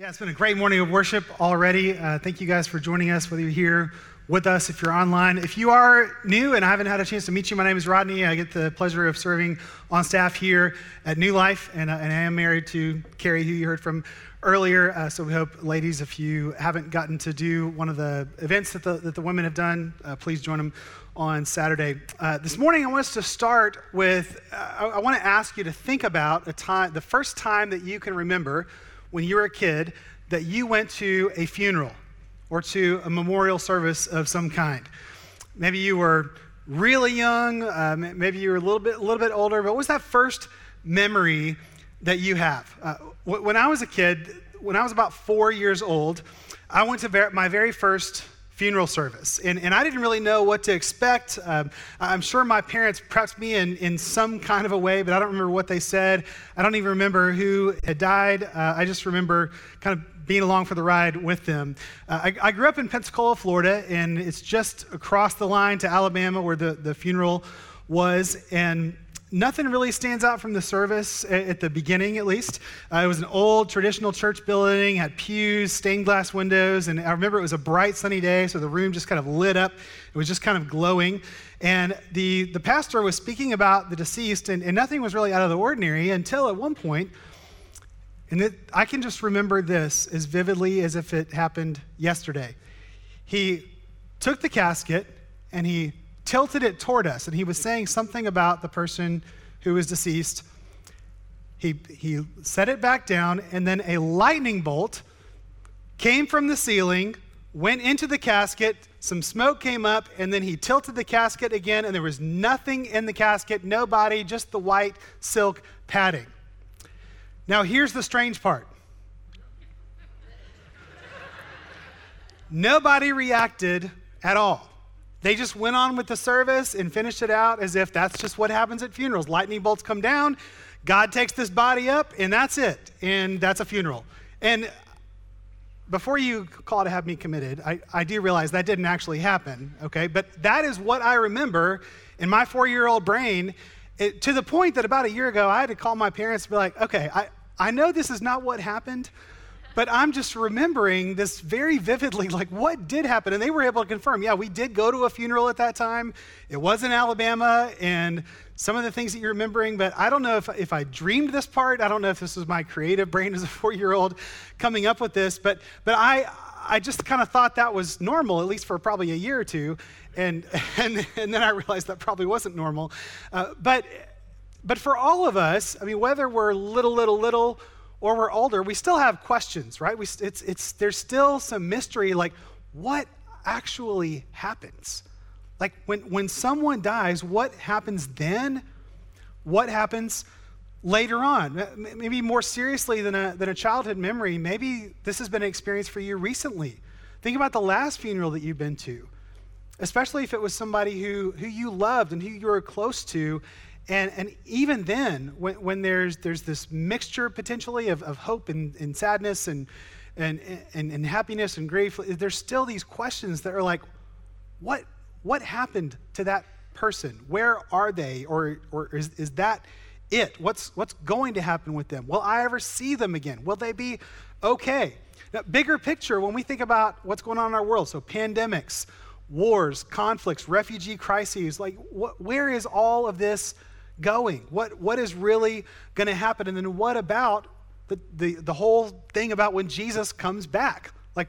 Yeah, it's been a great morning of worship already. Uh, thank you guys for joining us, whether you're here with us, if you're online. If you are new and I haven't had a chance to meet you, my name is Rodney. I get the pleasure of serving on staff here at New Life, and, uh, and I am married to Carrie, who you heard from earlier. Uh, so we hope, ladies, if you haven't gotten to do one of the events that the, that the women have done, uh, please join them on Saturday. Uh, this morning, I want us to start with uh, I, I want to ask you to think about a time, the first time that you can remember when you were a kid that you went to a funeral or to a memorial service of some kind. Maybe you were really young, uh, maybe you were a little bit, a little bit older, but what was that first memory that you have? Uh, when I was a kid, when I was about four years old, I went to my very first funeral service. And, and I didn't really know what to expect. Um, I'm sure my parents prepped me in, in some kind of a way, but I don't remember what they said. I don't even remember who had died. Uh, I just remember kind of being along for the ride with them. Uh, I, I, grew up in Pensacola, Florida, and it's just across the line to Alabama where the, the funeral was. And Nothing really stands out from the service at the beginning, at least. Uh, it was an old traditional church building, had pews, stained glass windows, and I remember it was a bright sunny day, so the room just kind of lit up. It was just kind of glowing. And the, the pastor was speaking about the deceased, and, and nothing was really out of the ordinary until at one point, and it, I can just remember this as vividly as if it happened yesterday. He took the casket and he tilted it toward us, and he was saying something about the person who was deceased. He, he set it back down, and then a lightning bolt came from the ceiling, went into the casket, some smoke came up, and then he tilted the casket again, and there was nothing in the casket, no body, just the white silk padding. Now, here's the strange part nobody reacted at all. They just went on with the service and finished it out as if that's just what happens at funerals. Lightning bolts come down, God takes this body up, and that's it. And that's a funeral. And before you call to have me committed, I, I do realize that didn't actually happen, okay? But that is what I remember in my four year old brain it, to the point that about a year ago, I had to call my parents and be like, okay, I, I know this is not what happened, but I'm just remembering this very vividly, like what did happen? And they were able to confirm, yeah, we did go to a funeral at that time. It was in Alabama, and some of the things that you're remembering, but I don't know if, if I dreamed this part. I don't know if this was my creative brain as a four year old coming up with this, but, but I, I just kind of thought that was normal, at least for probably a year or two. And, and, and then I realized that probably wasn't normal. Uh, but, but for all of us, I mean, whether we're little, little, little, or we're older, we still have questions, right? We, it's, it's, there's still some mystery like, what actually happens? Like, when, when someone dies, what happens then? What happens later on? Maybe more seriously than a, than a childhood memory, maybe this has been an experience for you recently. Think about the last funeral that you've been to, especially if it was somebody who, who you loved and who you were close to and, and even then, when, when there's, there's this mixture potentially of, of hope and, and sadness and, and, and, and happiness and grief, there's still these questions that are like, what, what happened to that person? Where are they? Or, or is, is that it? What's, what's going to happen with them? Will I ever see them again? Will they be okay? Now, bigger picture, when we think about what's going on in our world, so pandemics, wars, conflicts, refugee crises, like what, where is all of this going? What, what is really going to happen? And then what about the, the, the whole thing about when Jesus comes back? Like,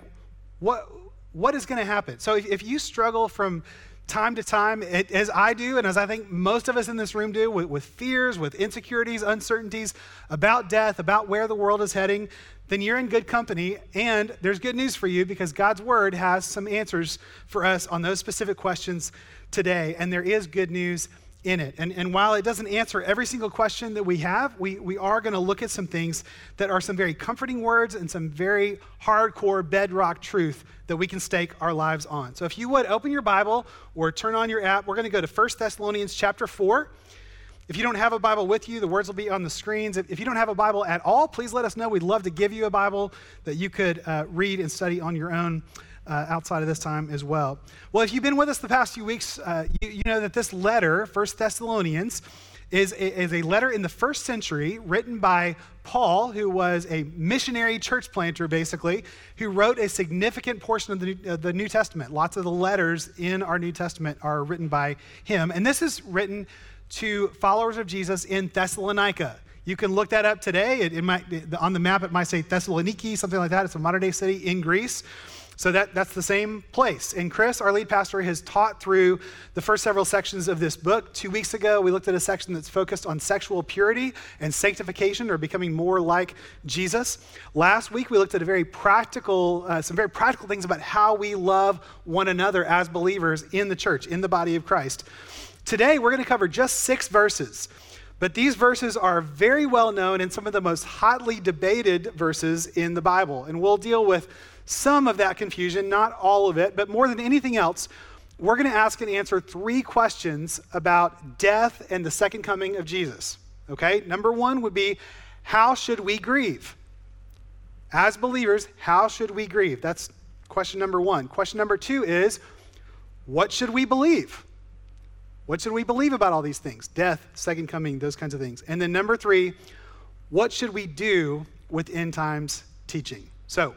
what, what is going to happen? So if, if you struggle from time to time, it, as I do, and as I think most of us in this room do, with, with fears, with insecurities, uncertainties about death, about where the world is heading, then you're in good company. And there's good news for you because God's word has some answers for us on those specific questions today. And there is good news in it. And, and while it doesn't answer every single question that we have, we, we are going to look at some things that are some very comforting words and some very hardcore bedrock truth that we can stake our lives on. So if you would open your Bible or turn on your app, we're going to go to 1 Thessalonians chapter 4. If you don't have a Bible with you, the words will be on the screens. If, if you don't have a Bible at all, please let us know. We'd love to give you a Bible that you could uh, read and study on your own uh, outside of this time as well. Well, if you've been with us the past few weeks, uh, you, you, know that this letter, First Thessalonians, is a, is a letter in the first century written by Paul, who was a missionary church planter, basically, who wrote a significant portion of the, of the New Testament. Lots of the letters in our New Testament are written by him. And this is written to followers of Jesus in Thessalonica. You can look that up today. It, it might, on the map, it might say Thessaloniki, something like that. It's a modern day city in Greece. So that, that's the same place. And Chris, our lead pastor, has taught through the first several sections of this book. Two weeks ago, we looked at a section that's focused on sexual purity and sanctification or becoming more like Jesus. Last week, we looked at a very practical, uh, some very practical things about how we love one another as believers in the church, in the body of Christ. Today, we're going to cover just six verses. But these verses are very well known and some of the most hotly debated verses in the Bible. And we'll deal with some of that confusion, not all of it, but more than anything else, we're going to ask and answer three questions about death and the second coming of Jesus. Okay? Number one would be how should we grieve? As believers, how should we grieve? That's question number one. Question number two is what should we believe? What should we believe about all these things? Death, second coming, those kinds of things. And then number three, what should we do with end times teaching? So,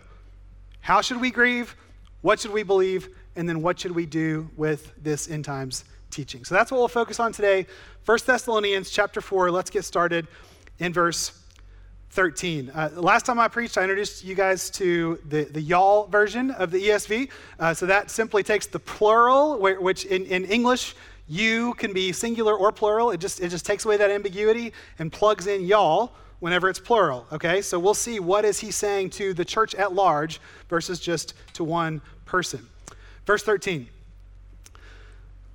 how should we grieve? What should we believe? And then what should we do with this end times teaching? So that's what we'll focus on today. 1 Thessalonians chapter 4. Let's get started in verse 13. Uh, last time I preached, I introduced you guys to the, the y'all version of the ESV. Uh, so that simply takes the plural, which in, in English, you can be singular or plural. It just, it just takes away that ambiguity and plugs in y'all whenever it's plural, okay? So we'll see what is he saying to the church at large versus just to one person. Verse 13.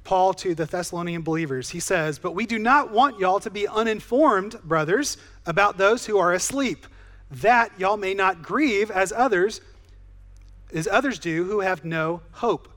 Paul to the Thessalonian believers, he says, But we do not want y'all to be uninformed, brothers, about those who are asleep, that y'all may not grieve as others, as others do who have no hope.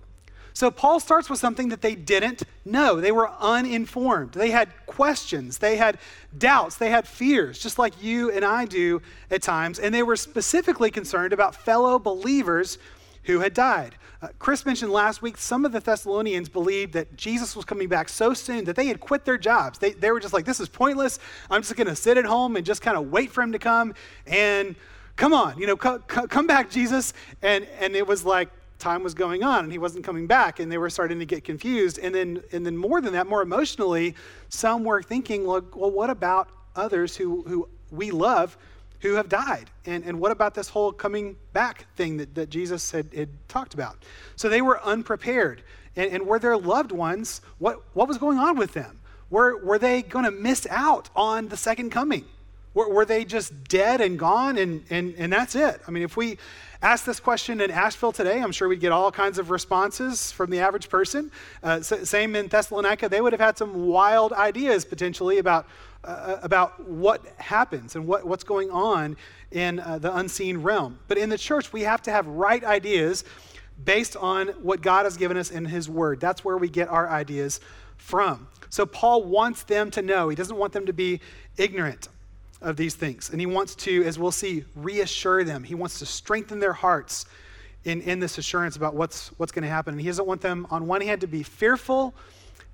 So Paul starts with something that they didn't know. They were uninformed. They had questions, they had doubts, they had fears, just like you and I do at times. And they were specifically concerned about fellow believers who had died. Uh, Chris mentioned last week some of the Thessalonians believed that Jesus was coming back so soon that they had quit their jobs. They, they were just like, this is pointless. I'm just going to sit at home and just kind of wait for him to come. And come on, you know, co- co- come back, Jesus. And, and it was like, time was going on and he wasn't coming back and they were starting to get confused. And then and then more than that more emotionally some were thinking well, well what about others who who we love who have died? And and what about this whole coming back thing that, that jesus had, had talked about? So they were unprepared. And, and were their loved ones what what was going on with them? Were were they going to miss out on the second coming were, they just dead and gone and and and that's it i mean if we Ask this question in Asheville today, I'm sure we'd get all kinds of responses from the average person. Uh, same in Thessalonica, they would have had some wild ideas potentially about, uh, uh, about what happens and what, what's going on in uh, the unseen realm. But in the church, we have to have right ideas based on what God has given us in His Word. That's where we get our ideas from. So Paul wants them to know, he doesn't want them to be ignorant of these things. And he wants to, as we'll see, reassure them. He wants to strengthen their hearts in, in this assurance about what's, what's going to happen. And he doesn't want them, on one hand, to be fearful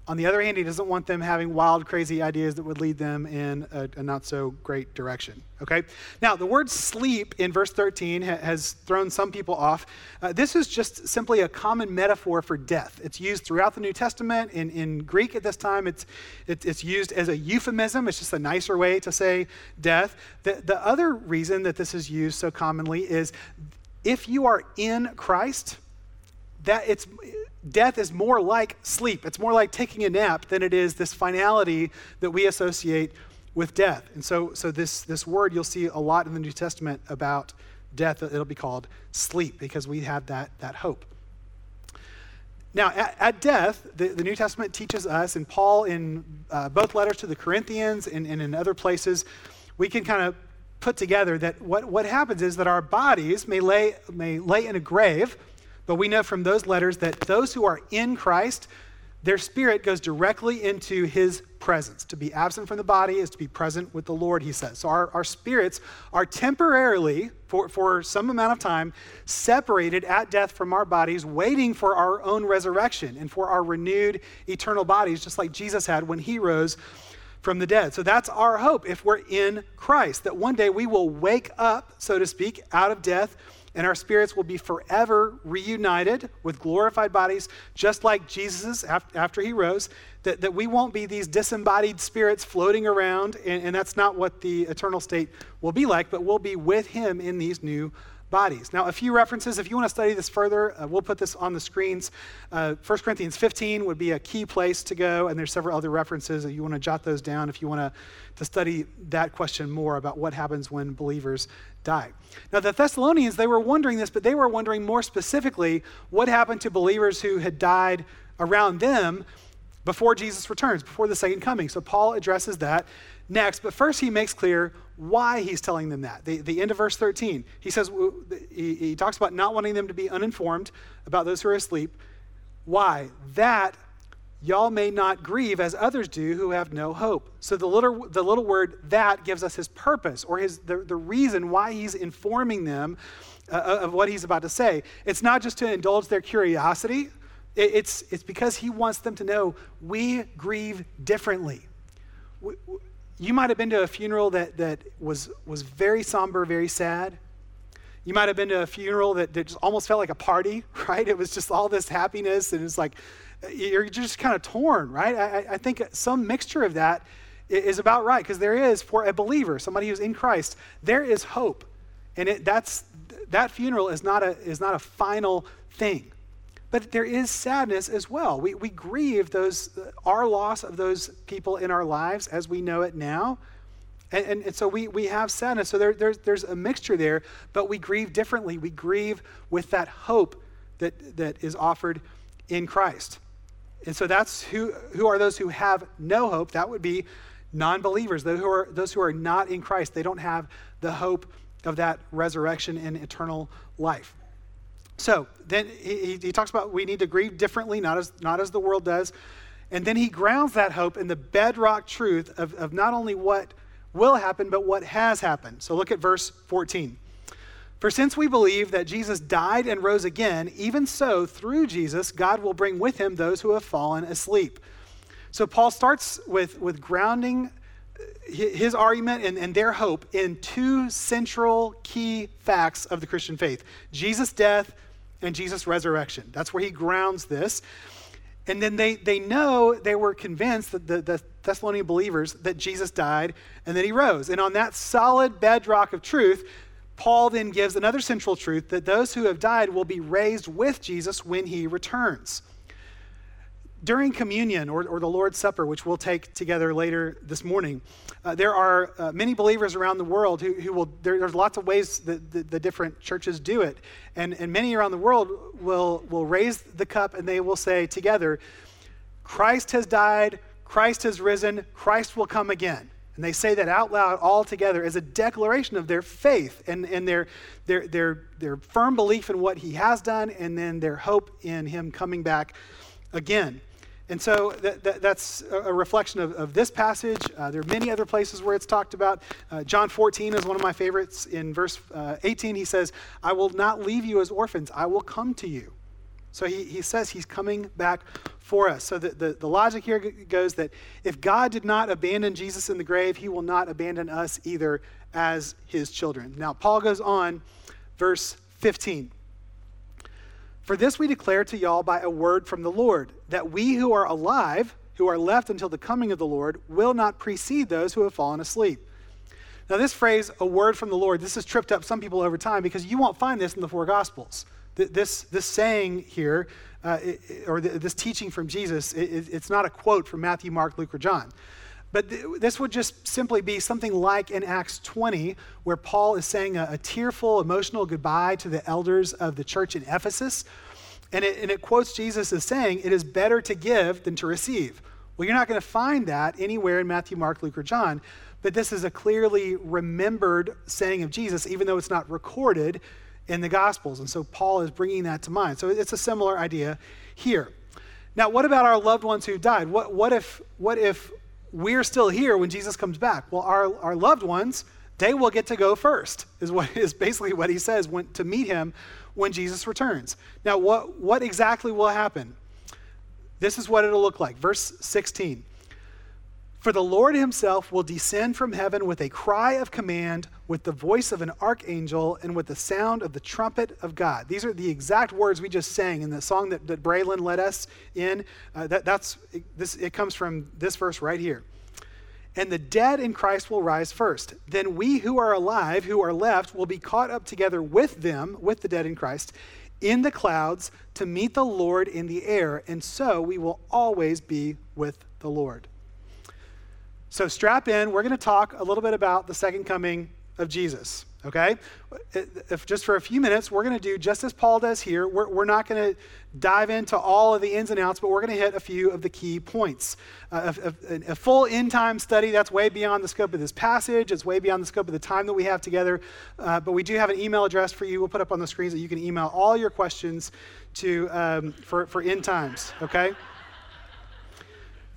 on the other hand, he doesn't want them having wild, crazy ideas that would lead them in a, a not so great direction. Okay? Now, the word sleep in verse 13 ha- has thrown some people off. Uh, this is just simply a common metaphor for death. It's used throughout the New Testament. In, in Greek at this time, it's, it, it's used as a euphemism. It's just a nicer way to say death. The, the other reason that this is used so commonly is if you are in Christ, that it's death is more like sleep. It's more like taking a nap than it is this finality that we associate with death. And so, so this, this word you'll see a lot in the New Testament about death. It'll be called sleep because we have that, that hope. Now, at, at death, the, the, New Testament teaches us, and Paul in uh, both letters to the Corinthians and, and in other places, we can kind of put together that what, what happens is that our bodies may lay, may lay in a grave but we know from those letters that those who are in Christ, their spirit goes directly into his presence. To be absent from the body is to be present with the Lord, he says. So our, our spirits are temporarily, for, for some amount of time, separated at death from our bodies, waiting for our own resurrection and for our renewed eternal bodies, just like Jesus had when he rose from the dead. So that's our hope if we're in Christ, that one day we will wake up, so to speak, out of death, and our spirits will be forever reunited with glorified bodies, just like Jesus after he rose, that, that we won't be these disembodied spirits floating around, and, and that's not what the eternal state will be like, but we'll be with him in these new bodies. Now, a few references. If you want to study this further, uh, we'll put this on the screens. Uh, 1 Corinthians 15 would be a key place to go, and there's several other references. If you want to jot those down, if you want to, to study that question more about what happens when believers die. Now, the Thessalonians, they were wondering this, but they were wondering more specifically what happened to believers who had died around them before Jesus returns, before the second coming. So Paul addresses that next, but first he makes clear why he's telling them that. The, the end of verse 13, he says, he, he talks about not wanting them to be uninformed about those who are asleep. Why? That y'all may not grieve as others do who have no hope. So the little, the little word that gives us his purpose or his, the, the reason why he's informing them uh, of what he's about to say. It's not just to indulge their curiosity, it, it's, it's because he wants them to know we grieve differently. We, you might have been to a funeral that, that was, was very somber, very sad. You might have been to a funeral that, that just almost felt like a party, right? It was just all this happiness, and it's like you're just kind of torn, right? I, I think some mixture of that is about right because there is, for a believer, somebody who's in Christ, there is hope. And it, that's, that funeral is not, a, is not a final thing. But there is sadness as well. We, we grieve those, our loss of those people in our lives as we know it now. And, and, and so we, we have sadness. So there, there's, there's a mixture there, but we grieve differently. We grieve with that hope that, that is offered in Christ. And so that's who, who are those who have no hope? That would be non believers, those who, are, those who are not in Christ. They don't have the hope of that resurrection and eternal life. So then he, he talks about we need to grieve differently, not as, not as the world does. And then he grounds that hope in the bedrock truth of, of not only what will happen, but what has happened. So look at verse 14. For since we believe that Jesus died and rose again, even so, through Jesus, God will bring with him those who have fallen asleep. So Paul starts with, with grounding uh, his argument and, and their hope in two central key facts of the Christian faith Jesus' death and Jesus' resurrection. That's where he grounds this. And then they, they know, they were convinced that the, the Thessalonian believers that Jesus died and that he rose. And on that solid bedrock of truth, Paul then gives another central truth that those who have died will be raised with Jesus when he returns. During communion or, or the Lord's Supper, which we'll take together later this morning, uh, there are uh, many believers around the world who, who will, there, there's lots of ways that the, the, different churches do it. And, and many around the world will, will raise the cup and they will say together, Christ has died, Christ has risen, Christ will come again. And they say that out loud all together as a declaration of their faith and, and their, their, their, their firm belief in what he has done and then their hope in him coming back again. And so that, that, that's a reflection of, of this passage. Uh, there are many other places where it's talked about. Uh, John 14 is one of my favorites. In verse uh, 18, he says, I will not leave you as orphans, I will come to you. So he, he says he's coming back for us. So the, the, the logic here goes that if God did not abandon Jesus in the grave, he will not abandon us either as his children. Now, Paul goes on, verse 15. For this we declare to y'all by a word from the Lord, that we who are alive, who are left until the coming of the Lord, will not precede those who have fallen asleep. Now, this phrase, a word from the Lord, this has tripped up some people over time because you won't find this in the four Gospels. This, this saying here, uh, or this teaching from Jesus, it's not a quote from Matthew, Mark, Luke, or John. But th- this would just simply be something like in Acts 20, where Paul is saying a, a tearful, emotional goodbye to the elders of the church in Ephesus. And it, and it quotes Jesus as saying, It is better to give than to receive. Well, you're not going to find that anywhere in Matthew, Mark, Luke, or John. But this is a clearly remembered saying of Jesus, even though it's not recorded in the Gospels. And so Paul is bringing that to mind. So it's a similar idea here. Now, what about our loved ones who died? What, what, if, what if we're still here when Jesus comes back. Well, our, our loved ones, they will get to go first, is what is basically what he says when, to meet him when Jesus returns. Now, what, what exactly will happen? This is what it'll look like. Verse 16. For the Lord himself will descend from heaven with a cry of command, with the voice of an archangel, and with the sound of the trumpet of God. These are the exact words we just sang in the song that, that Braylon led us in. Uh, that, that's, this, it comes from this verse right here. And the dead in Christ will rise first. Then we who are alive, who are left, will be caught up together with them, with the dead in Christ, in the clouds to meet the Lord in the air. And so we will always be with the Lord. So strap in. We're going to talk a little bit about the second coming of Jesus. Okay? If just for a few minutes, we're going to do just as Paul does here. We're, we're not going to dive into all of the ins and outs, but we're going to hit a few of the key points. Uh, a, a, a, full in time study, that's way beyond the scope of this passage. It's way beyond the scope of the time that we have together. Uh, but we do have an email address for you. We'll put up on the screens that you can email all your questions to um, for, for end times. Okay?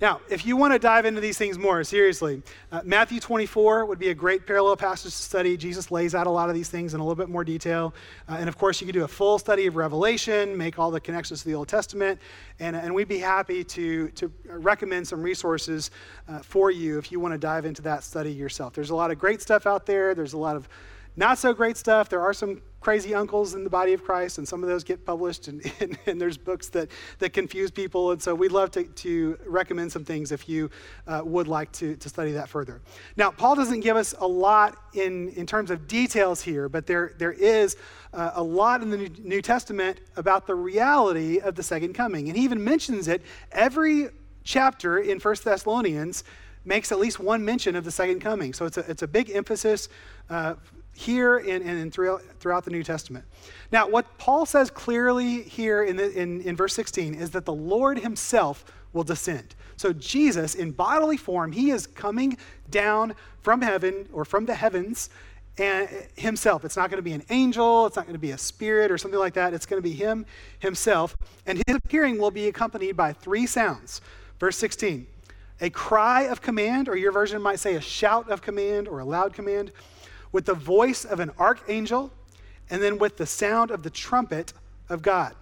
Now, if you want to dive into these things more seriously, uh, Matthew 24 would be a great parallel passage to study. Jesus lays out a lot of these things in a little bit more detail. Uh, and of course, you could do a full study of Revelation, make all the connections to the Old Testament, and, and we'd be happy to, to recommend some resources uh, for you if you want to dive into that study yourself. There's a lot of great stuff out there, there's a lot of not so great stuff. There are some crazy uncles in the body of Christ, and some of those get published, and, and, and there's books that, that confuse people. And so we'd love to, to recommend some things if you uh, would like to, to study that further. Now, Paul doesn't give us a lot in, in terms of details here, but there, there is uh, a lot in the New Testament about the reality of the second coming. And he even mentions it every chapter in First Thessalonians makes at least one mention of the second coming. So it's a, it's a big emphasis uh, here and, and throughout, the New Testament. Now, what Paul says clearly here in, the, in, in verse 16 is that the Lord himself will descend. So, Jesus, in bodily form, he is coming down from heaven or from the heavens and himself. It's not going to be an angel, it's not going to be a spirit or something like that. It's going to be him himself. And his appearing will be accompanied by three sounds. Verse 16 a cry of command, or your version might say a shout of command or a loud command with the voice of an archangel, and then with the sound of the trumpet of God.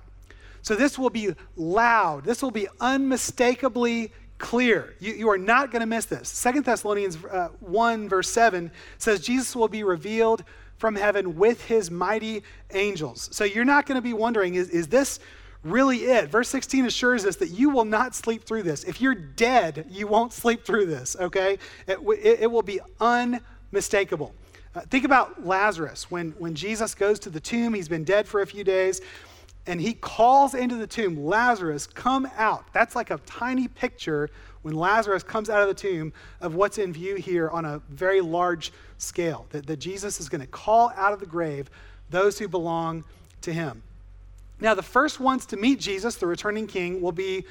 So this will be loud. This will be unmistakably clear. You, you are not going to miss this. Second Thessalonians uh, 1, verse 7 says, Jesus will be revealed from heaven with his mighty angels. So you're not going to be wondering, is, is this really it? Verse 16 assures us that you will not sleep through this. If you're dead, you won't sleep through this, okay? It, it, it will be unmistakable. Uh, think about Lazarus. When, when Jesus goes to the tomb, he's been dead for a few days, and he calls into the tomb, Lazarus, come out. That's like a tiny picture when Lazarus comes out of the tomb of what's in view here on a very large scale. That, that Jesus is going to call out of the grave those who belong to him. Now, the first ones to meet Jesus, the returning king, will be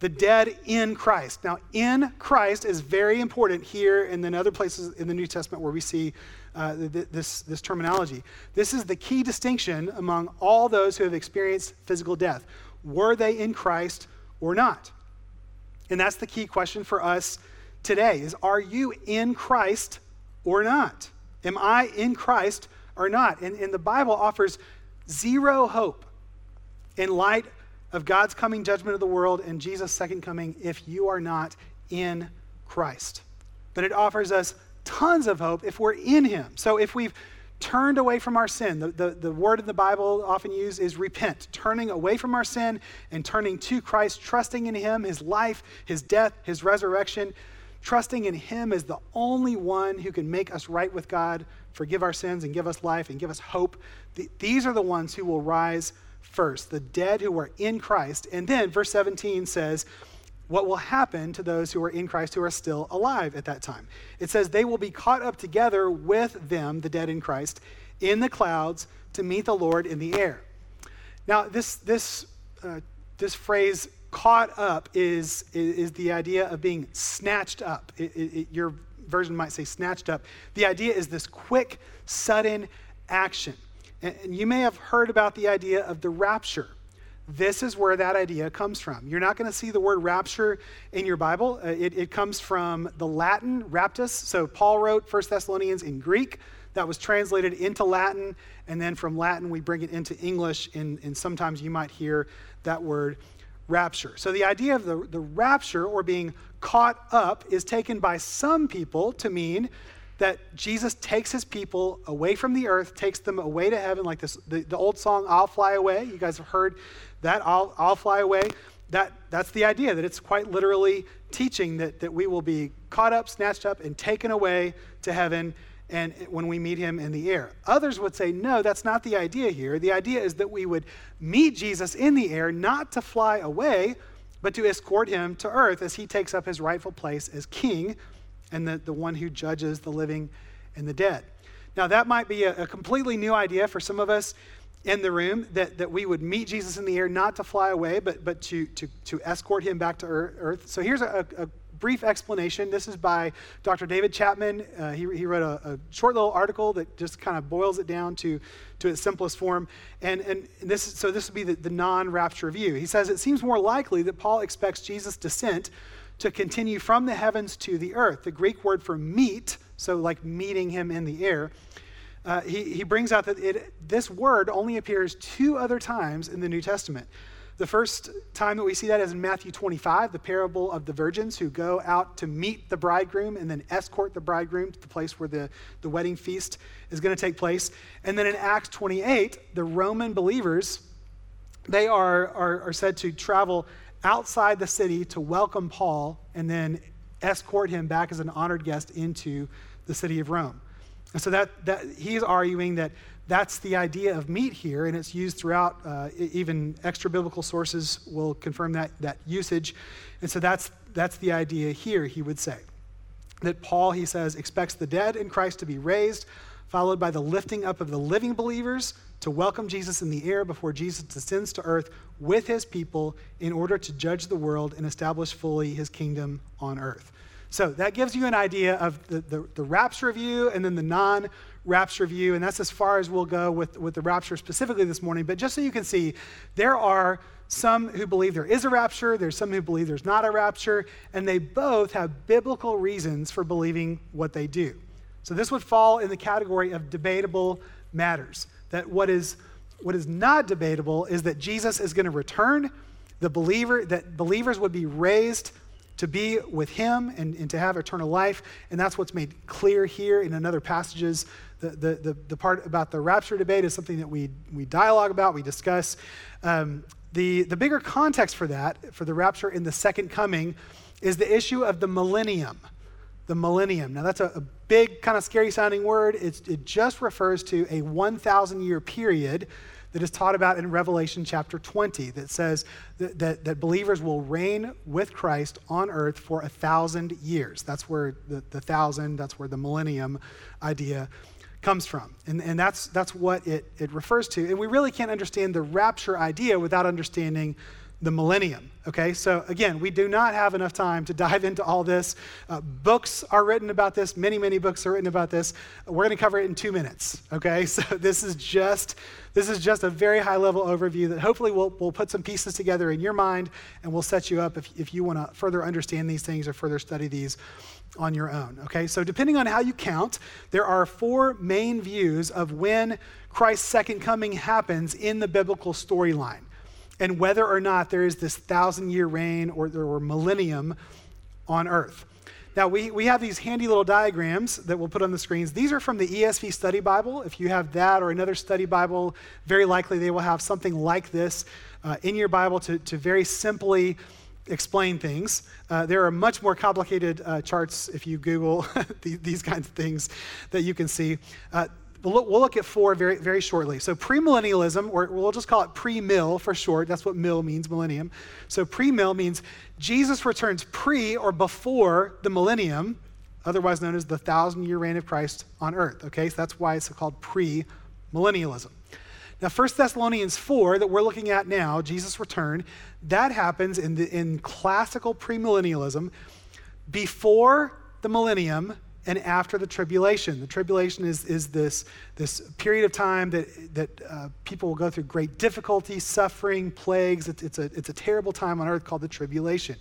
the dead in Christ. Now, in Christ is very important here and then other places in the New Testament where we see uh, this, this terminology. This is the key distinction among all those who have experienced physical death. Were they in Christ or not? And that's the key question for us today is are you in Christ or not? Am I in Christ or not? And, and the Bible offers zero hope in light of God's coming judgment of the world and Jesus' second coming if you are not in Christ. But it offers us tons of hope if we're in Him. So if we've turned away from our sin, the, the, the word in the Bible often used is repent, turning away from our sin and turning to Christ, trusting in Him, His life, His death, His resurrection, trusting in Him as the only one who can make us right with God, forgive our sins, and give us life and give us hope. The, these are the ones who will rise first, the dead who are in Christ. And then verse 17 says, what will happen to those who are in Christ who are still alive at that time. It says, They will be caught up together with them, the dead in Christ, in the clouds to meet the Lord in the air. Now, this, this, uh, this phrase, caught up, is, is, the idea of being snatched up. It, it, your version might say snatched up. The idea is this quick, sudden action. And you may have heard about the idea of the rapture. This is where that idea comes from. You're not going to see the word rapture in your Bible. Uh, it, it, comes from the Latin raptus. So Paul wrote 1 Thessalonians in Greek. That was translated into Latin. And then from Latin, we bring it into English. And, and sometimes you might hear that word rapture. So the idea of the, the rapture or being caught up is taken by some people to mean that Jesus takes his people away from the earth, takes them away to heaven, like this the, the old song, I'll Fly Away. You guys have heard that, I'll, I'll Fly Away. That, that's the idea, that it's quite literally teaching that, that we will be caught up, snatched up, and taken away to heaven and when we meet him in the air. Others would say, no, that's not the idea here. The idea is that we would meet Jesus in the air, not to fly away, but to escort him to earth as he takes up his rightful place as king and the, the one who judges the living and the dead. Now, that might be a, a completely new idea for some of us in the room that, that we would meet Jesus in the air, not to fly away, but, but to, to, to escort him back to earth. So here's a, a brief explanation. This is by Dr. David Chapman. Uh, he, he wrote a, a, short little article that just kind of boils it down to, to its simplest form. And, and this, so this would be the, the non rapture view. He says it seems more likely that Paul expects Jesus' descent to continue from the heavens to the earth. The Greek word for meet, so like meeting him in the air, uh, he, he brings out that it, this word only appears two other times in the New Testament. The first time that we see that is in Matthew 25, the parable of the virgins who go out to meet the bridegroom and then escort the bridegroom to the place where the, the wedding feast is going to take place. And then in Acts 28, the Roman believers, they are, are, are said to travel outside the city to welcome Paul and then escort him back as an honored guest into the city of Rome. And so that, that he's arguing that that's the idea of meet here, and it's used throughout. Uh, even extra biblical sources will confirm that, that usage. And so that's, that's the idea here, he would say. That Paul, he says, expects the dead in Christ to be raised, followed by the lifting up of the living believers to welcome Jesus in the air before Jesus descends to earth with his people in order to judge the world and establish fully his kingdom on earth. So that gives you an idea of the, the, the rapture view and then the non rapture view. And that's as far as we'll go with, with the rapture specifically this morning. But just so you can see, there are some who believe there is a rapture, there's some who believe there's not a rapture, and they both have biblical reasons for believing what they do. So this would fall in the category of debatable matters. That what is what is not debatable is that Jesus is going to return, the believer that believers would be raised to be with him and, and to have eternal life. And that's what's made clear here in another passages. The, the, the, the part about the rapture debate is something that we, we dialogue about, we discuss. Um, the, the bigger context for that, for the rapture in the second coming, is the issue of the millennium. The millennium. Now, that's a, a big, kind of scary sounding word. It's, it just refers to a 1,000 year period that is taught about in Revelation chapter 20 that says that, that, that, believers will reign with Christ on earth for a thousand years. That's where the, the thousand, that's where the millennium idea comes from. And, and that's, that's what it, it refers to. And we really can't understand the rapture idea without understanding the millennium. Okay, so again, we do not have enough time to dive into all this. Uh, books are written about this, many, many books are written about this. We're going to cover it in two minutes. Okay, so this is just this is just a very high level overview that hopefully we'll, we'll put some pieces together in your mind and we'll set you up if, if you want to further understand these things or further study these on your own. Okay, so depending on how you count, there are four main views of when Christ's second coming happens in the biblical storyline and whether or not there is this thousand year reign or, or millennium on earth. Now, we, we have these handy little diagrams that we'll put on the screens. These are from the ESV Study Bible. If you have that or another study Bible, very likely they will have something like this uh, in your Bible to, to very simply explain things. Uh, there are much more complicated uh, charts if you Google these, these, kinds of things that you can see. We'll look, we'll look, at four very, very shortly. So, premillennialism, or we'll just call it pre mill for short. That's what mill means, millennium. So, pre mill means Jesus returns pre or before the millennium, otherwise known as the thousand year reign of Christ on earth. Okay, so that's why it's called pre millennialism. Now, 1 Thessalonians 4, that we're looking at now, Jesus' return, that happens in, the, in classical premillennialism before the millennium and after the tribulation. The tribulation is, is this, this period of time that, that uh, people will go through great difficulty, suffering, plagues. It's, it's, a, it's a terrible time on earth called the tribulation.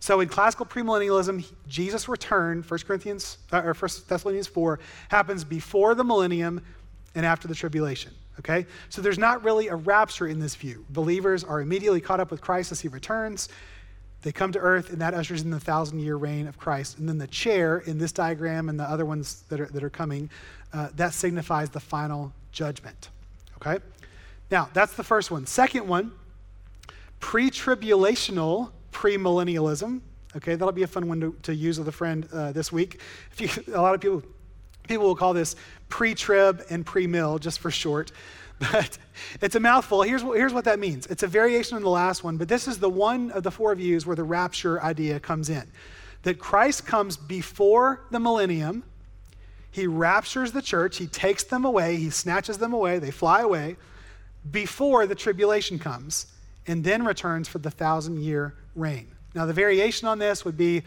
So in classical premillennialism, Jesus' return, 1 Corinthians uh, or 1 Thessalonians 4, happens before the millennium and after the tribulation. Okay? So there's not really a rapture in this view. Believers are immediately caught up with Christ as he returns. They come to earth, and that ushers in the thousand year reign of Christ. And then the chair in this diagram and the other ones that are, that are coming, uh, that signifies the final judgment. Okay? Now, that's the first one. Second one, pre tribulational premillennialism. Okay, that'll be a fun one to, to use with a friend uh, this week. If you, a lot of people people will call this pre-trib and pre-mill, just for short. But it's a mouthful. Here's what, here's what that means. It's a variation on the last one, but this is the one of the four views where the rapture idea comes in. That Christ comes before the millennium. He raptures the church. He takes them away. He snatches them away. They fly away before the tribulation comes and then returns for the thousand year reign. Now, the variation on this would be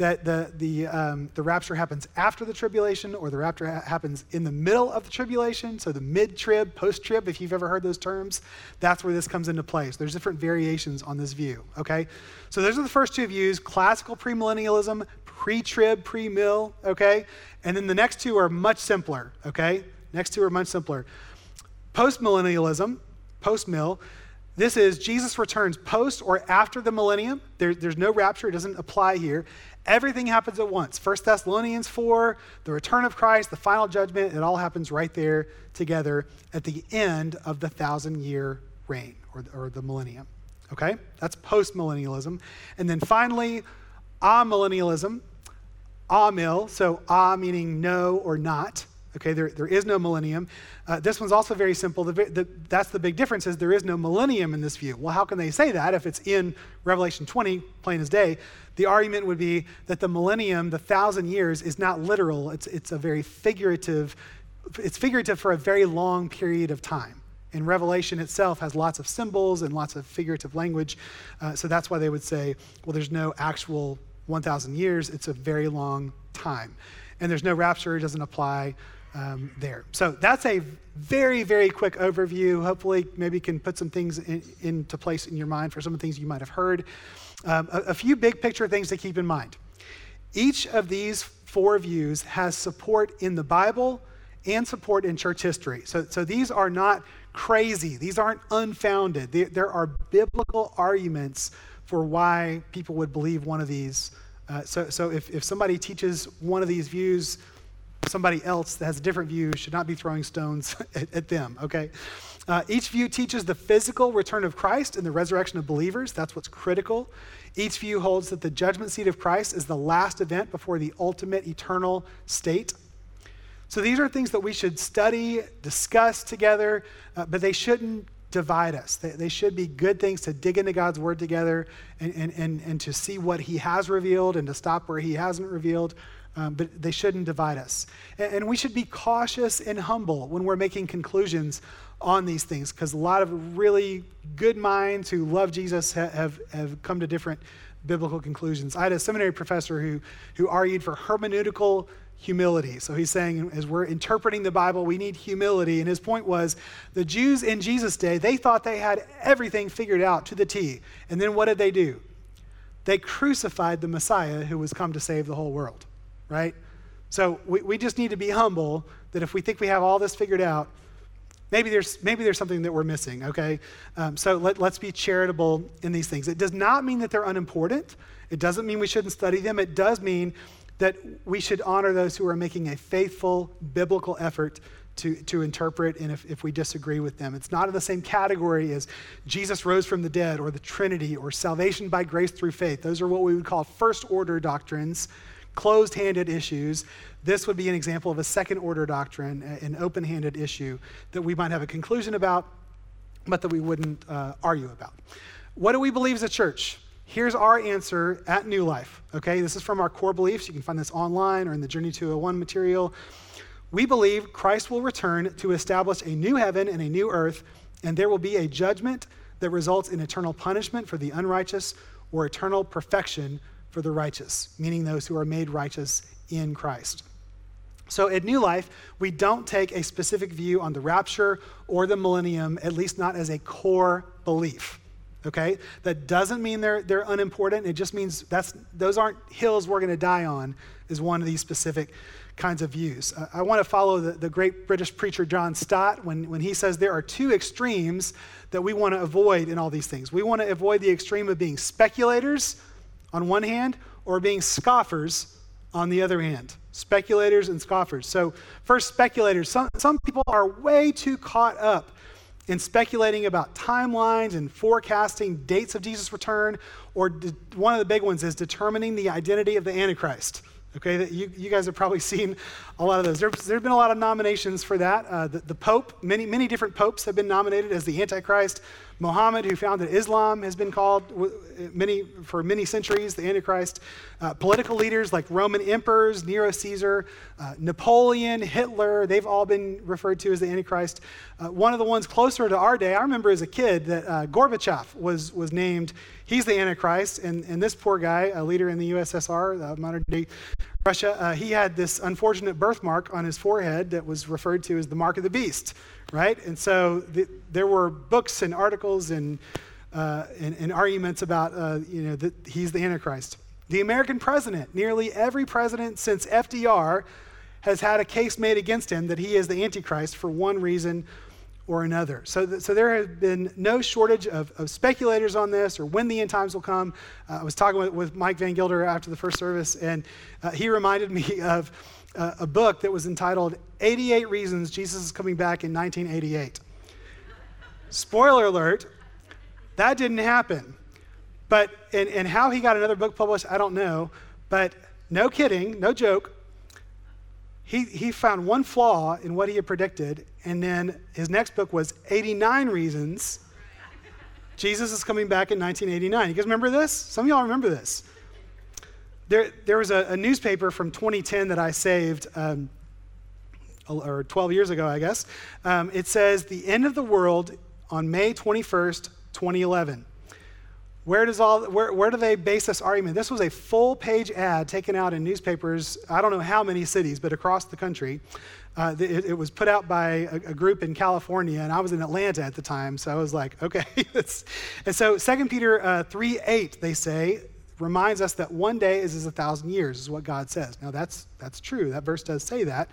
that the, the, um, the rapture happens after the tribulation or the rapture ha- happens in the middle of the tribulation. So the mid trib, post trib, if you've ever heard those terms, that's where this comes into play. So there's different variations on this view, okay? So those are the first two views classical premillennialism, pre trib, pre mill, okay? And then the next two are much simpler, okay? Next two are much simpler. Post millennialism, post mill, this is Jesus returns post or after the millennium. There, there's no rapture, it doesn't apply here. Everything happens at once. 1 Thessalonians 4, the return of Christ, the final judgment, it all happens right there together at the end of the thousand year reign or, or the millennium. Okay? That's post millennialism. And then finally, amillennialism. Amil, so ah meaning no or not. Okay, there, there is no millennium. Uh, this one's also very simple. The, the, that's the big difference is there is no millennium in this view. Well, how can they say that if it's in Revelation 20, plain as day? The argument would be that the millennium, the thousand years, is not literal. It's, it's a very figurative, it's figurative for a very long period of time. And Revelation itself has lots of symbols and lots of figurative language. Uh, so that's why they would say, well, there's no actual 1,000 years. It's a very long time. And there's no rapture, it doesn't apply um, there. So that's a very, very quick overview. Hopefully, maybe can put some things in, into place in your mind for some of the things you might have heard. Um, a, a few big picture things to keep in mind. Each of these four views has support in the Bible and support in church history. So, so these are not crazy, these aren't unfounded. There, there are biblical arguments for why people would believe one of these. Uh, so, so if, if somebody teaches one of these views, somebody else that has a different view should not be throwing stones at, at them, okay? Uh, each view teaches the physical return of Christ and the resurrection of believers. That's what's critical. Each view holds that the judgment seat of Christ is the last event before the ultimate eternal state. So these are things that we should study, discuss together, uh, but they shouldn't divide us. They, they, should be good things to dig into God's word together and, and, and, and to see what he has revealed and to stop where he hasn't revealed um, but they shouldn't divide us. And, and, we should be cautious and humble when we're making conclusions on these things, because a lot of really good minds who love Jesus ha- have, have come to different biblical conclusions. I had a seminary professor who, who argued for hermeneutical humility. So he's saying, as we're interpreting the Bible, we need humility. And his point was the Jews in Jesus' day, they thought they had everything figured out to the T. And then what did they do? They crucified the Messiah who was come to save the whole world right? So we, we just need to be humble that if we think we have all this figured out, maybe there's, maybe there's something that we're missing, okay? Um, so let, let's be charitable in these things. It does not mean that they're unimportant. It doesn't mean we shouldn't study them. It does mean that we should honor those who are making a faithful biblical effort to, to interpret and if, if we disagree with them. It's not in the same category as Jesus rose from the dead or the Trinity or salvation by grace through faith. Those are what we would call first order doctrines closed handed issues. This would be an example of a second order doctrine, an open handed issue that we might have a conclusion about, but that we wouldn't uh, argue about. What do we believe as a church? Here's our answer at New Life. Okay, this is from our core beliefs. You can find this online or in the Journey 201 material. We believe Christ will return to establish a new heaven and a new earth, and there will be a judgment that results in eternal punishment for the unrighteous or eternal perfection for the righteous, meaning those who are made righteous in Christ. So at New Life, we don't take a specific view on the rapture or the millennium, at least not as a core belief. Okay? That doesn't mean they're, they're unimportant. It just means that's, those aren't hills we're going to die on, is one of these specific kinds of views. Uh, I want to follow the, the great British preacher John Stott when, when he says there are two extremes that we want to avoid in all these things. We want to avoid the extreme of being speculators on one hand or being scoffers on the other hand. Speculators and scoffers. So, first, speculators. Some, some people are way too caught up in speculating about timelines and forecasting dates of Jesus' return, or de- one of the big ones is determining the identity of the Antichrist. Okay, you, you guys have probably seen a lot of those. There, there have been a lot of nominations for that. Uh, the, the Pope, many, many different popes have been nominated as the Antichrist. Muhammad, who founded Islam, has been called many, for many centuries the Antichrist. Uh, political leaders like Roman emperors, Nero Caesar, uh, Napoleon, Hitler, they've all been referred to as the Antichrist. Uh, one of the ones closer to our day, I remember as a kid that uh, Gorbachev was, was named, he's the Antichrist. And, and this poor guy, a leader in the USSR, modern day Russia, uh, he had this unfortunate birthmark on his forehead that was referred to as the mark of the beast right? And so the, there were books and articles and, uh, and, and, arguments about, uh, you know, that he's the Antichrist. The American president, nearly every president since FDR has had a case made against him that he is the Antichrist for one reason or another. So, th- so there has been no shortage of, of, speculators on this or when the end times will come. Uh, I was talking with, with, Mike Van Gilder after the first service, and uh, he reminded me of uh, a book that was entitled 88 Reasons Jesus is Coming Back in 1988. Spoiler alert, that didn't happen. But, and, and how he got another book published, I don't know. But no kidding, no joke, he, he found one flaw in what he had predicted, and then his next book was 89 Reasons Jesus is Coming Back in 1989. You guys remember this? Some of y'all remember this. There, there was a, a newspaper from 2010 that I saved. Um, or 12 years ago, I guess. Um, it says, The end of the world on May 21st, 2011. Where, does all, where, where do they base this argument? This was a full page ad taken out in newspapers, I don't know how many cities, but across the country. Uh, it, it, was put out by a, a, group in California, and I was in Atlanta at the time, so I was like, okay. and so 2 Peter uh, 3 8, they say, reminds us that one day is as a thousand years, is what God says. Now, that's, that's true. That verse does say that.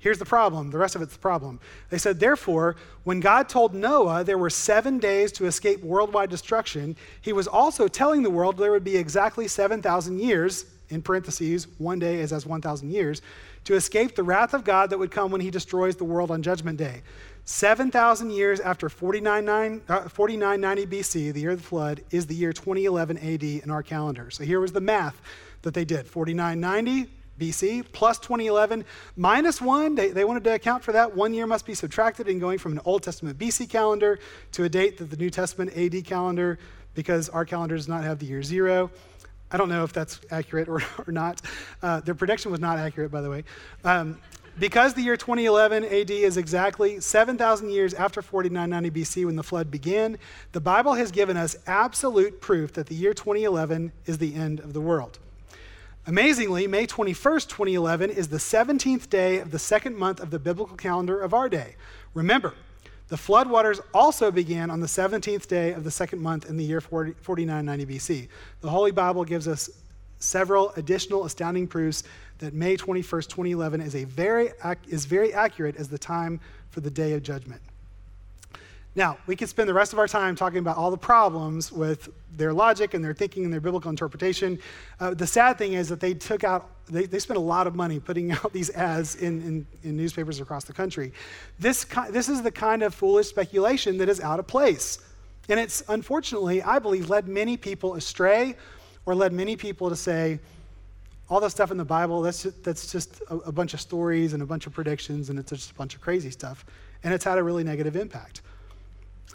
Here's the problem. The rest of it's the problem. They said, Therefore, when God told Noah there were seven days to escape worldwide destruction, he was also telling the world there would be exactly 7,000 years, in parentheses, one day is as 1,000 years, to escape the wrath of God that would come when he destroys the world on Judgment Day. 7,000 years after 4990 uh, BC, the year of the flood, is the year 2011 AD in our calendar. So here was the math that they did 4990 BC plus 2011 minus one. They, they wanted to account for that. One year must be subtracted in going from an Old Testament BC calendar to a date that the New Testament AD calendar, because our calendar does not have the year zero. I don't know if that's accurate or, or not. Uh, their prediction was not accurate, by the way. Um, because the year 2011 AD is exactly 7,000 years after 4990 BC when the flood began, the Bible has given us absolute proof that the year 2011 is the end of the world. Amazingly, May 21st, 2011 is the 17th day of the second month of the biblical calendar of our day. Remember, the floodwaters also began on the 17th day of the second month in the year 40, 4990 BC. The Holy Bible gives us several additional astounding proofs that May 21st, 2011 is, a very, is very accurate as the time for the day of judgment. Now, we could spend the rest of our time talking about all the problems with their logic and their thinking and their biblical interpretation. Uh, the sad thing is that they took out, they, they spent a lot of money putting out these ads in, in, in newspapers across the country. This, this is the kind of foolish speculation that is out of place. And it's unfortunately, I believe, led many people astray or led many people to say, all the stuff in the Bible, that's just, that's just a, a bunch of stories and a bunch of predictions, and it's just a bunch of crazy stuff. And it's had a really negative impact.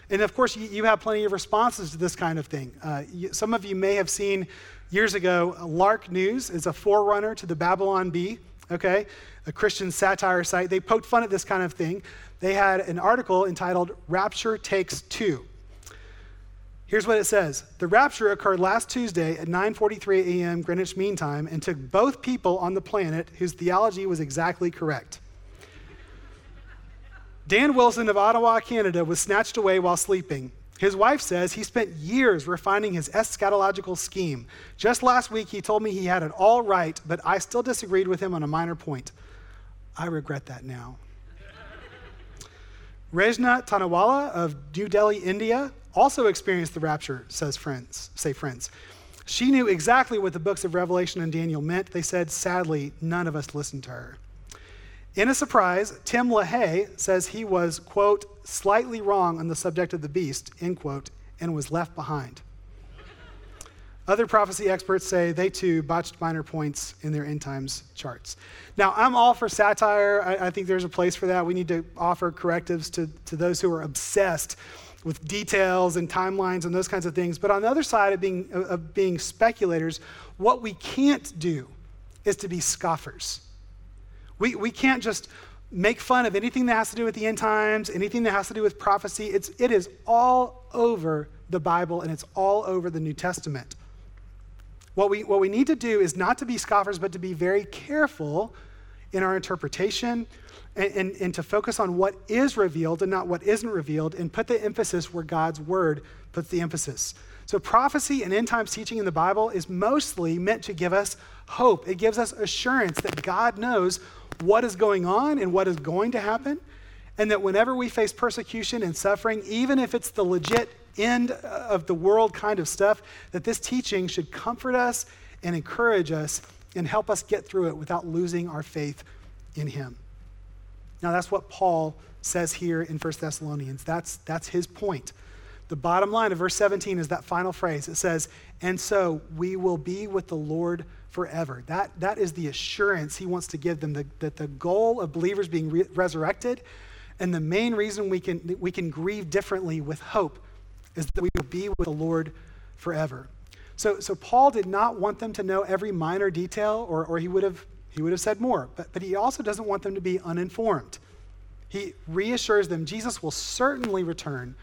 And of course, you, you have plenty of responses to this kind of thing. Uh, you, some of you may have seen years ago, Lark News is a forerunner to the Babylon Bee, okay, a Christian satire site. They poked fun at this kind of thing. They had an article entitled Rapture Takes Two. Here's what it says. The rapture occurred last Tuesday at 9:43 a.m. Greenwich Mean Time and took both people on the planet whose theology was exactly correct. Dan Wilson of Ottawa, Canada, was snatched away while sleeping. His wife says he spent years refining his eschatological scheme. Just last week, he told me he had it all right, but I still disagreed with him on a minor point. I regret that now. Rejna Tanawala of New Delhi, India, also experienced the rapture, says friends, say friends. She knew exactly what the books of Revelation and Daniel meant. They said, sadly, none of us listened to her. In a surprise, Tim LaHaye says he was, quote, slightly wrong on the subject of the beast, end quote, and was left behind. Other prophecy experts say they too botched minor points in their end times charts. Now, I'm all for satire. I, I, think there's a place for that. We need to offer correctives to, to those who are obsessed with details and timelines and those kinds of things. But on the other side of being, of being speculators, what we can't do is to be scoffers. We, we can't just make fun of anything that has to do with the end times, anything that has to do with prophecy. It's, it is all over the Bible and it's all over the New Testament. What we, what we need to do is not to be scoffers, but to be very careful in our interpretation and, and, and, to focus on what is revealed and not what isn't revealed and put the emphasis where God's word puts the emphasis. So, prophecy and end times teaching in the Bible is mostly meant to give us hope. It gives us assurance that God knows what is going on and what is going to happen, and that whenever we face persecution and suffering, even if it's the legit end of the world kind of stuff, that this teaching should comfort us and encourage us and help us get through it without losing our faith in Him. Now, that's what Paul says here in 1 Thessalonians. That's, that's his point. The bottom line of verse 17 is that final phrase. It says, And so we will be with the Lord forever. That, that is the assurance he wants to give them the, that the goal of believers being re- resurrected and the main reason we can, we can grieve differently with hope is that we will be with the Lord forever. So, so Paul did not want them to know every minor detail, or, or he, would have, he would have said more. But, but he also doesn't want them to be uninformed. He reassures them Jesus will certainly return,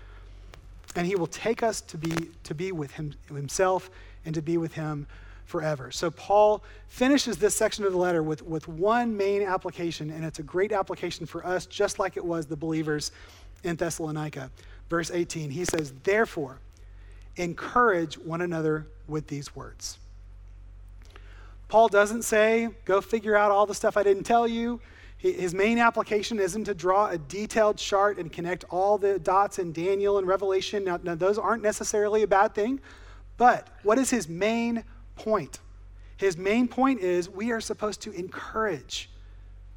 and he will take us to be, to be with him, himself and to be with him forever. So Paul finishes this section of the letter with, with one main application, and it's a great application for us, just like it was the believers in Thessalonica verse 18, he says, Therefore, encourage one another with these words. Paul doesn't say, Go figure out all the stuff I didn't tell you. His main application isn't to draw a detailed chart and connect all the dots in Daniel and Revelation. Now, now, those aren't necessarily a bad thing, but what is his main point? His main point is we are supposed to encourage.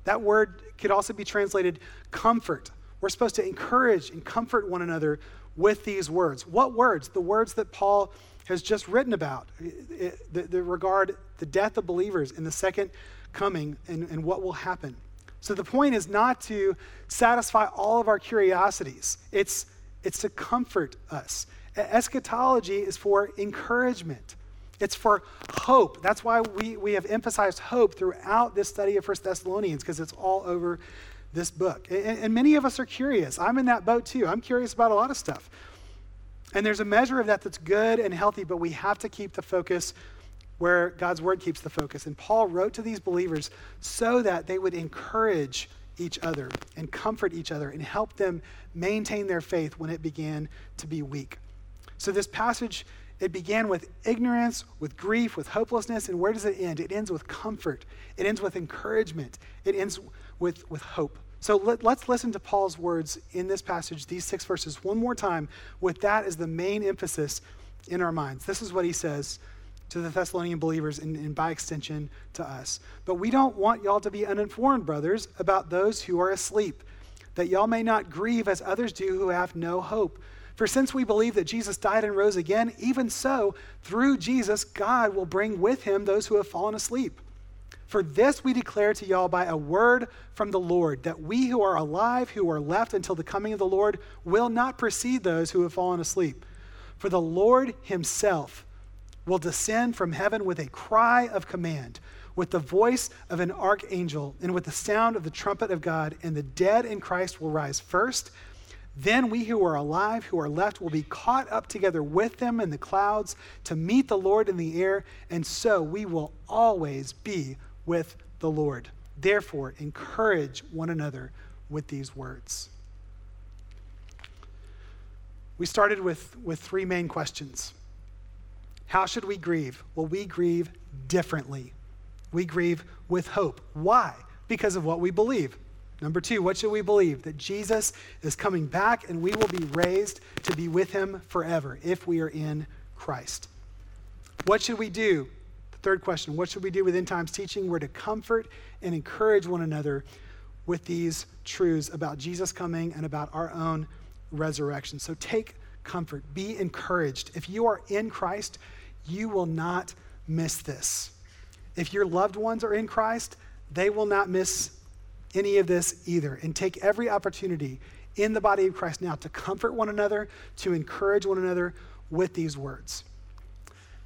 That word could also be translated comfort we're supposed to encourage and comfort one another with these words. What words? The words that Paul has just written about The regard the death of believers in the second coming and, and what will happen. So the point is not to satisfy all of our curiosities, it's, it's to comfort us. Eschatology is for encouragement. It's for hope. That's why we, we have emphasized hope throughout this study of First Thessalonians, because it's all over this book. And, and many of us are curious. I'm in that boat too. I'm curious about a lot of stuff. And there's a measure of that that's good and healthy, but we have to keep the focus where God's word keeps the focus. And Paul wrote to these believers so that they would encourage each other and comfort each other and help them maintain their faith when it began to be weak. So this passage it began with ignorance, with grief, with hopelessness, and where does it end? It ends with comfort. It ends with encouragement. It ends with, with hope. So let, us listen to Paul's words in this passage, these six verses, one more time, with that as the main emphasis in our minds. This is what he says to the Thessalonian believers and, and by extension to us. But we don't want y'all to be uninformed, brothers, about those who are asleep, that y'all may not grieve as others do who have no hope. For since we believe that Jesus died and rose again, even so, through Jesus, God will bring with him those who have fallen asleep. For this we declare to y'all by a word from the Lord, that we who are alive, who are left until the coming of the Lord, will not precede those who have fallen asleep. For the Lord himself will descend from heaven with a cry of command, with the voice of an archangel, and with the sound of the trumpet of God, and the dead in Christ will rise first. Then we who are alive, who are left, will be caught up together with them in the clouds to meet the Lord in the air, and so we will always be with the Lord. Therefore, encourage one another with these words. We started with, with three main questions. How should we grieve? Well, we grieve differently. We grieve with hope. Why? Because of what we believe. Number two, what should we believe? That Jesus is coming back and we will be raised to be with him forever if we are in Christ. What should we do? The third question, what should we do with end times teaching? We're to comfort and encourage one another with these truths about Jesus coming and about our own resurrection. So take comfort, be encouraged. If you are in Christ, you will not miss this. If your loved ones are in Christ, they will not miss any of this either. And take every opportunity in the body of Christ now to comfort one another, to encourage one another with these words.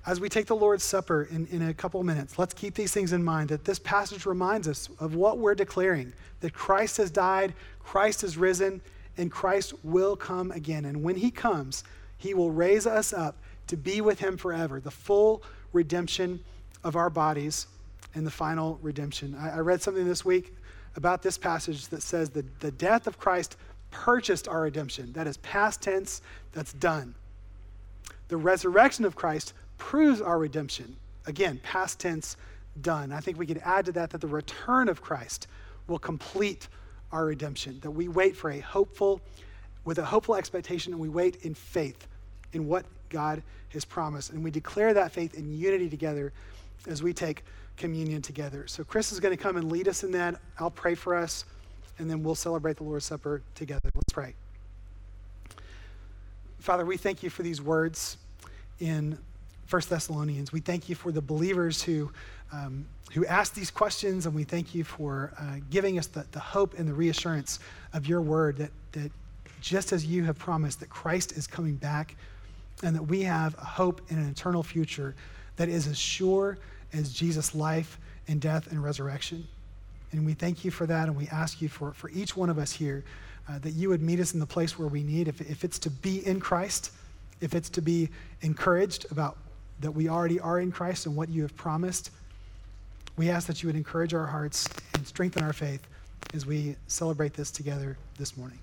As we take the Lord's Supper in, in a couple minutes, let's keep these things in mind that this passage reminds us of what we're declaring that Christ has died, Christ has risen, and Christ will come again. And when he comes, he will raise us up to be with him forever, the full redemption of our bodies and the final redemption. I, I read something this week about this passage that says that the death of Christ purchased our redemption. That is past tense, that's done. The resurrection of Christ proves our redemption. Again, past tense, done. I think we could add to that that the return of Christ will complete our redemption, that we wait for a hopeful, with a hopeful expectation, and we wait in faith in what God has promised. And we declare that faith in unity together as we take communion together. So Chris is going to come and lead us in that. I'll pray for us, and then we'll celebrate the Lord's Supper together. Let's pray. Father, we thank you for these words in 1 Thessalonians. We thank you for the believers who, um, who ask these questions, and we thank you for uh, giving us the, the hope and the reassurance of your word that, that just as you have promised that Christ is coming back and that we have a hope in an eternal future that is as sure as Jesus' life and death and resurrection. And we thank you for that, and we ask you for, for each one of us here uh, that you would meet us in the place where we need. If, if it's to be in Christ, if it's to be encouraged about that we already are in Christ and what you have promised, we ask that you would encourage our hearts and strengthen our faith as we celebrate this together this morning.